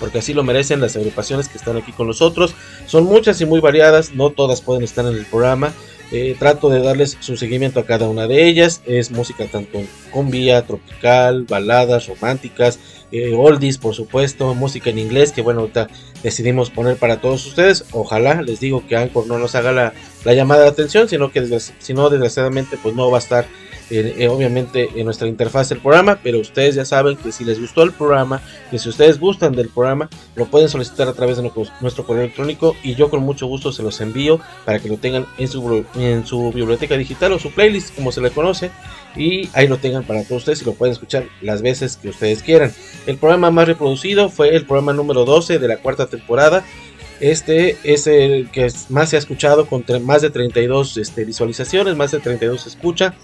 porque así lo merecen las agrupaciones que están aquí con nosotros. Son muchas y muy variadas, no todas pueden estar en el programa. Eh, trato de darles su seguimiento a cada una de ellas. Es música tanto vía, tropical, baladas, románticas, eh, oldies, por supuesto, música en inglés, que bueno, ahorita decidimos poner para todos ustedes. Ojalá, les digo que Anchor no nos haga la, la llamada de atención, sino que si no, desgraciadamente, pues no va a estar eh, obviamente en nuestra interfaz del programa, pero ustedes ya saben que si les gustó el programa, que si ustedes gustan del programa, lo pueden solicitar a través de nuestro correo electrónico y yo con mucho gusto se los envío para que lo tengan en su, en su biblioteca digital o su playlist, como se le conoce, y ahí lo tengan para todos ustedes y lo pueden escuchar las veces que ustedes quieran. El programa más reproducido fue el programa número 12 de la cuarta temporada. Este es el que más se ha escuchado con más de 32 este, visualizaciones, más de 32 escucha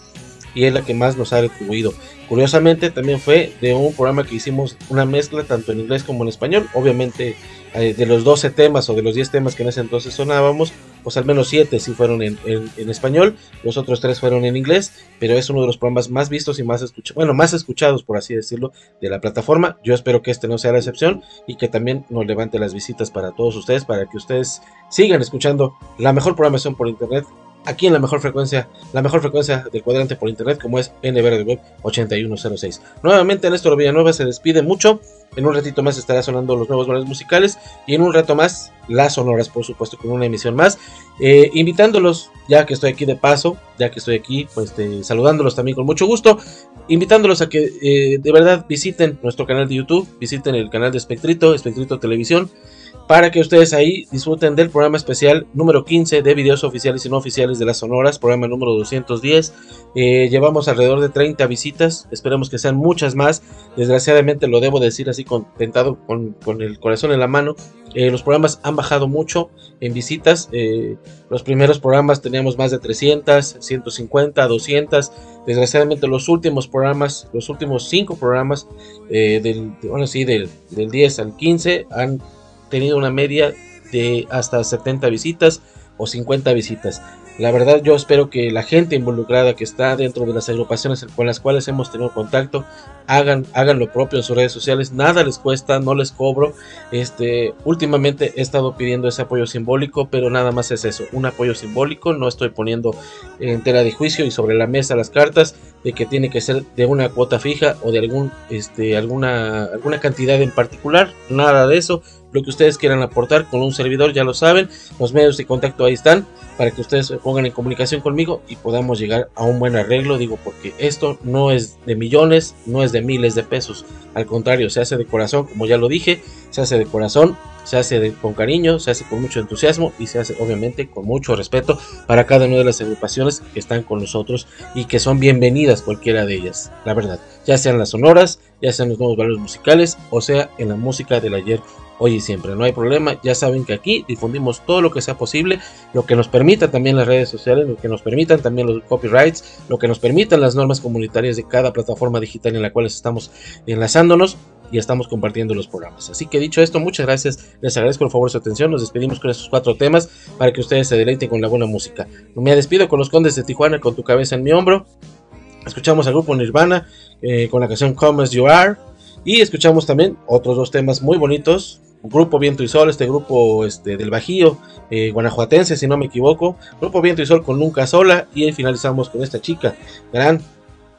y es la que más nos ha retribuido. Curiosamente también fue de un programa que hicimos una mezcla tanto en inglés como en español. Obviamente eh, de los 12 temas o de los 10 temas que en ese entonces sonábamos, pues al menos 7 sí fueron en, español, los otros 3 fueron en inglés, pero es uno de los programas más vistos y más escuchados, bueno, más escuchados por así decirlo, de la plataforma. Yo espero que este no sea la excepción y que también nos levante las visitas para todos ustedes, para que ustedes sigan escuchando la mejor programación por internet aquí en la mejor frecuencia, la mejor frecuencia del cuadrante por internet como es NBR Web 8106. Nuevamente Néstor Villanueva se despide mucho. En un ratito más estará sonando los nuevos valores musicales y en un rato más las sonoras, por supuesto, con una emisión más. Eh, invitándolos, ya que estoy aquí de paso, ya que estoy aquí, pues este, saludándolos también con mucho gusto, invitándolos a que eh, de verdad visiten nuestro canal de YouTube, visiten el canal de Espectrito, Espectrito Televisión para que ustedes ahí disfruten del programa especial número 15 de videos oficiales y no oficiales de las Sonoras, programa número 210. Eh, llevamos alrededor de 30 visitas, esperemos que sean muchas más. Desgraciadamente lo debo decir así contentado con, el corazón en la mano. Eh, los programas han bajado mucho en visitas. Eh, los primeros programas teníamos más de 300, 150, 200. Desgraciadamente los últimos programas, los últimos 5 programas, del, bueno, sí, del, del 10 al 15 han tenido una media de hasta 70 visitas o 50 visitas. La verdad yo espero que la gente involucrada que está dentro de las agrupaciones con las cuales hemos tenido contacto hagan, hagan lo propio en sus redes sociales. Nada les cuesta, no les cobro. Este, últimamente he estado pidiendo ese apoyo simbólico, pero nada más es eso, un apoyo simbólico. No estoy poniendo en tela de juicio y sobre la mesa las cartas de que tiene que ser de una cuota fija o de algún, este, alguna, alguna cantidad en particular. Nada de eso lo que ustedes quieran aportar con un servidor, ya lo saben, los medios de contacto ahí están para que ustedes se pongan en comunicación conmigo y podamos llegar a un buen arreglo, digo, porque esto no es de millones, no es de miles de pesos, al contrario, se hace de corazón, como ya lo dije, se hace de corazón, se hace con cariño, se hace con mucho entusiasmo y se hace obviamente con mucho respeto para cada una de las agrupaciones que están con nosotros y que son bienvenidas cualquiera de ellas, la verdad, ya sean las sonoras, ya sean los nuevos valores musicales o sea en la música del ayer hoy y siempre. No hay problema, ya saben que aquí difundimos todo lo que sea posible, lo que nos permita también las redes sociales, lo que nos permitan también los copyrights, lo que nos permitan las normas comunitarias de cada plataforma digital en la cual estamos enlazándonos y estamos compartiendo los programas. Así que dicho esto, muchas gracias, les agradezco por favor su atención, nos despedimos con estos cuatro temas para que ustedes se deleiten con la buena música. Me despido con los Condes de Tijuana con tu cabeza en mi hombro. Escuchamos al grupo Nirvana eh, con la canción Come As You Are. Y escuchamos también otros dos temas muy bonitos Grupo Viento y Sol, este grupo este, del Bajío, eh, guanajuatense, si no me equivoco. Grupo Viento y Sol con Nunca Sola. Y finalizamos con esta chica, gran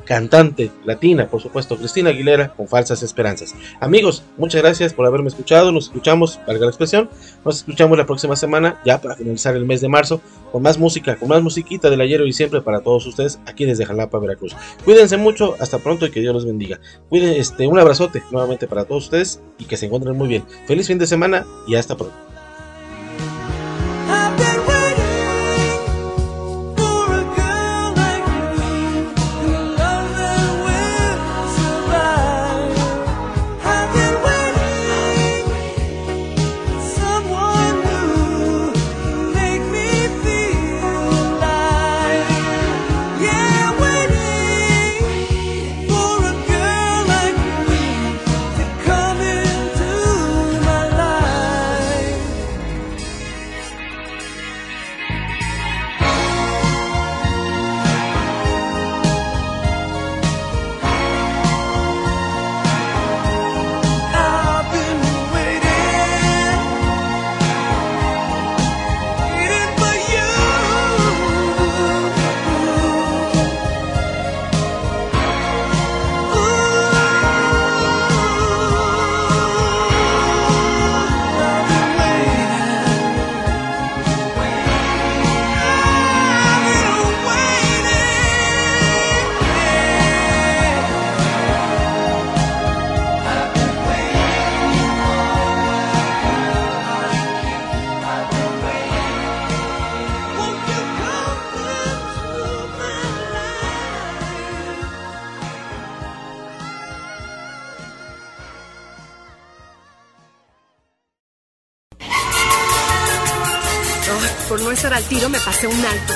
cantante latina, por supuesto, Cristina Aguilera, con falsas esperanzas. Amigos, muchas gracias por haberme escuchado. Nos escuchamos, valga la expresión. Nos escuchamos la próxima semana, ya para finalizar el mes de marzo, con más música, con más musiquita del ayer y siempre para todos ustedes aquí desde Jalapa, Veracruz. Cuídense mucho, hasta pronto y que Dios los bendiga. Cuiden, este, un abrazote nuevamente para todos ustedes y que se encuentren muy bien. Feliz fin de semana y hasta pronto. Me pasé un alto.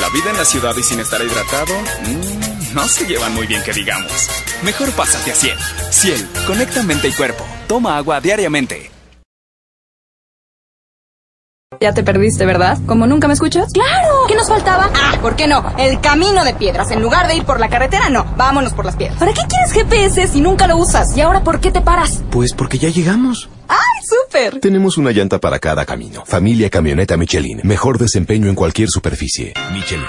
La vida en la ciudad y sin estar hidratado, mm, no se llevan muy bien que digamos. Mejor pásate a Ciel. Ciel, conecta mente y cuerpo. Toma agua diariamente. Ya te perdiste, ¿verdad? ¿Como nunca me escuchas? ¡Claro! ¿Qué nos faltaba? Ah, ¿por qué no? El camino de piedras. En lugar de ir por la carretera, no. Vámonos por las piedras. ¿Para qué quieres GPS si nunca lo usas? ¿Y ahora por qué te paras? Pues porque ya llegamos. ¡Ay, súper! Tenemos una llanta para cada camino. Familia Camioneta Michelin. Mejor desempeño en cualquier superficie. Michelin.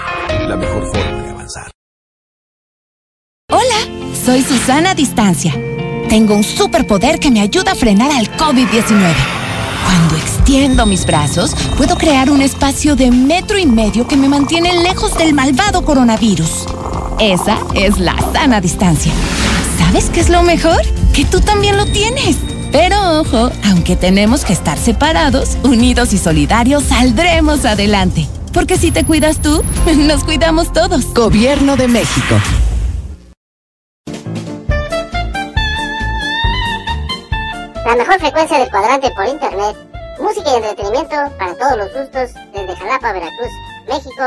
La mejor forma de avanzar. Hola, soy Susana Distancia. Tengo un superpoder que me ayuda a frenar al COVID-19. Cuando extiendo mis brazos, puedo crear un espacio de metro y medio que me mantiene lejos del malvado coronavirus. Esa es la sana distancia. ¿Sabes qué es lo mejor? Que tú también lo tienes. Pero ojo, aunque tenemos que estar separados, unidos y solidarios, saldremos adelante. Porque si te cuidas tú, [LAUGHS] nos cuidamos todos. Gobierno de México. La mejor frecuencia del cuadrante por internet. Música y entretenimiento para todos los gustos desde Jalapa, Veracruz, México.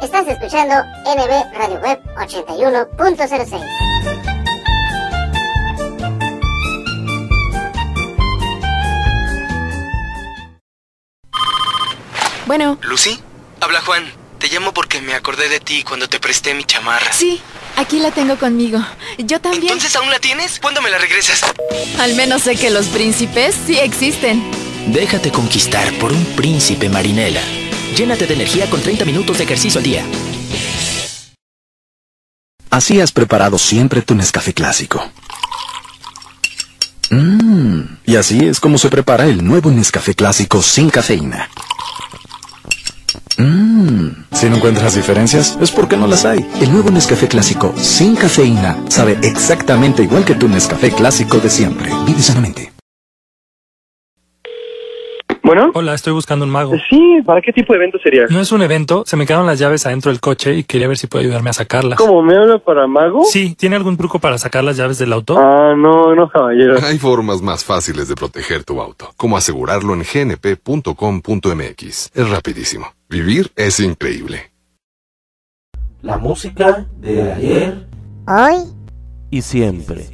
Estás escuchando NB Radio Web 81.06. Bueno. ¿Lucy? Habla Juan. Te llamo porque me acordé de ti cuando te presté mi chamarra. Sí, aquí la tengo conmigo. Yo también. ¿Entonces aún la tienes? ¿Cuándo me la regresas? Al menos sé que los príncipes sí existen. Déjate conquistar por un príncipe marinela. Llénate de energía con 30 minutos de ejercicio al día. Así has preparado siempre tu Nescafé clásico. Mmm, y así es como se prepara el nuevo Nescafé clásico sin cafeína. Mmm, si no encuentras diferencias, es porque no las hay. El nuevo Nescafé clásico sin cafeína sabe exactamente igual que tu Nescafé clásico de siempre. Vive sanamente. Bueno. Hola, estoy buscando un mago. Sí, ¿para qué tipo de evento sería? No es un evento, se me quedaron las llaves adentro del coche y quería ver si puede ayudarme a sacarlas. ¿Cómo me habla para mago? Sí, ¿tiene algún truco para sacar las llaves del auto? Ah, no, no, caballero. Hay formas más fáciles de proteger tu auto, como asegurarlo en gnp.com.mx. Es rapidísimo. Vivir es increíble. La música de ayer, hoy y siempre.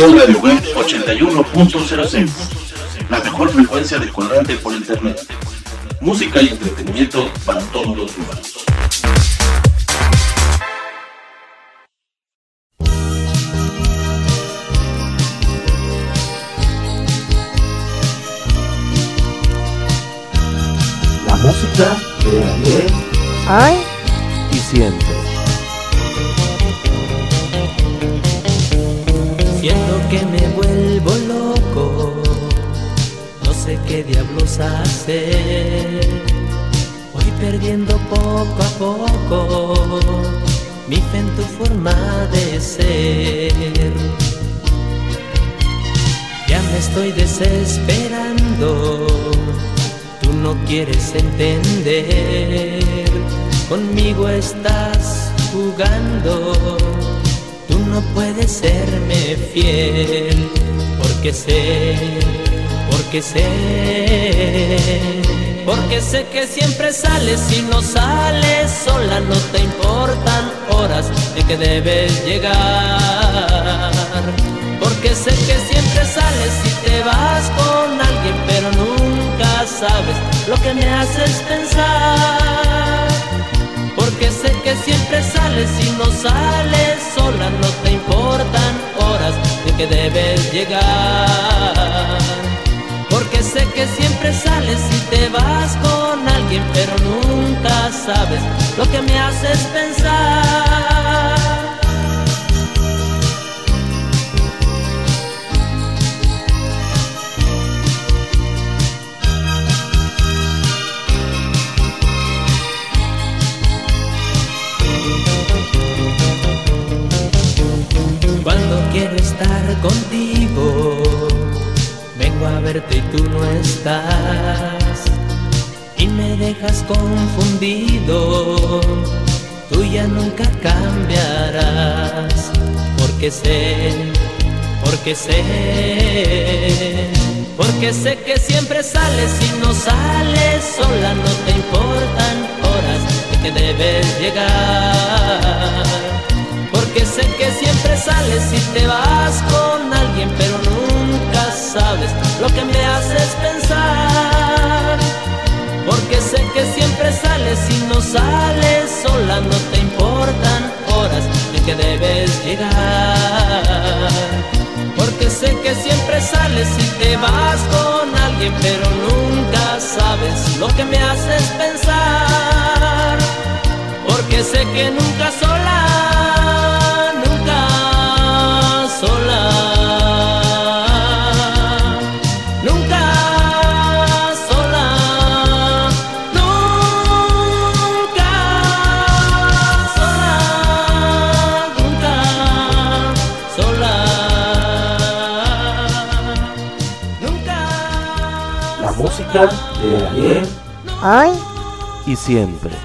81.06. La mejor frecuencia de cuadrante por internet. Música y entretenimiento para todos los humanos. La música de ayer Ay, y siempre. Que me vuelvo loco, no sé qué diablos hacer. Voy perdiendo poco a poco mi fe en tu forma de ser. Ya me estoy desesperando, tú no quieres entender. Conmigo estás jugando no puedes serme fiel, porque sé, porque sé, porque sé que siempre sales y no sales sola, no te importan horas de que debes llegar, porque sé que siempre sales y te vas con alguien, pero nunca sabes lo que me haces pensar. Porque sé que siempre sales y no sales sola, no te importan horas de que debes llegar. Porque sé que siempre sales y te vas con alguien, pero nunca sabes lo que me haces pensar. Lejos. Vengo a verte y tú no estás. Y me dejas confundido. Tú ya nunca cambiarás. Porque sé, porque sé. Porque sé que siempre sales y no sales sola, no te importan horas y que debes llegar. Porque sé que siempre sales y te vas con alguien, pero nunca sabes lo que me haces pensar. Porque sé que siempre sales y no sales sola, no te importan horas en que debes llegar. Porque sé que siempre sales y te vas con alguien, pero nunca sabes lo que me haces pensar. Porque sé que nunca sola, Música de ayer Hoy y siempre.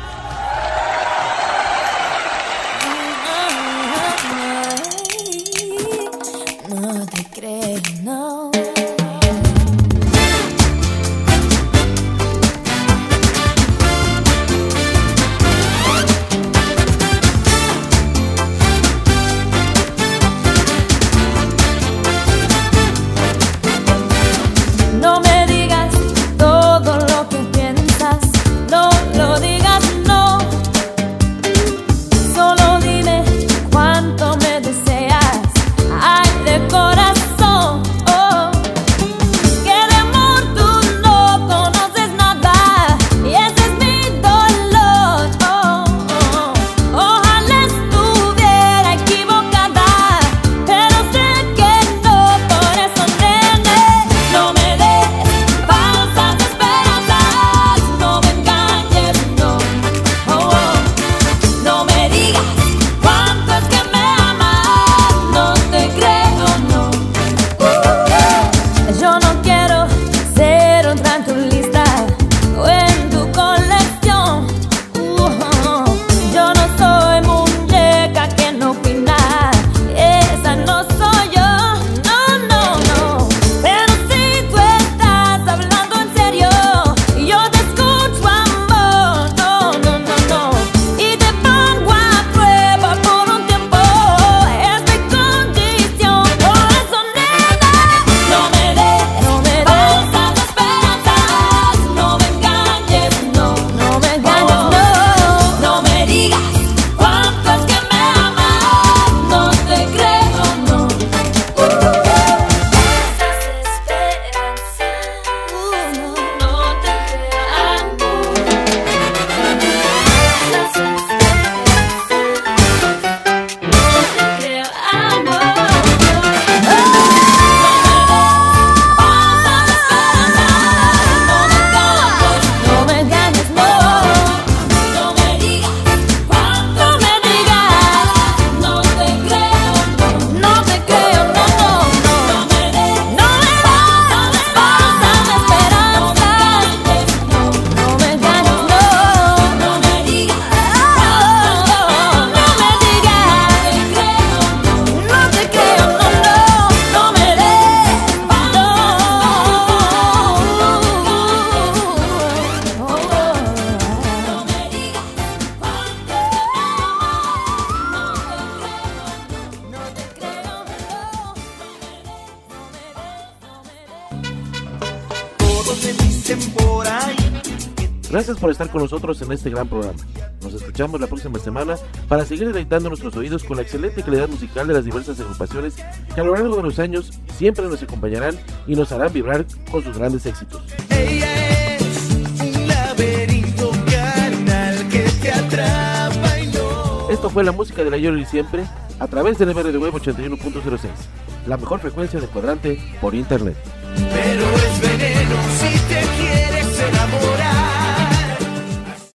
Este gran programa. Nos escuchamos la próxima semana para seguir deleitando nuestros oídos con la excelente calidad musical de las diversas agrupaciones que a lo largo de los años siempre nos acompañarán y nos harán vibrar con sus grandes éxitos. Un laberinto carnal que te atrapa y no. Esto fue la música del ayer y siempre a través del MR de Web 81.06, la mejor frecuencia de cuadrante por internet.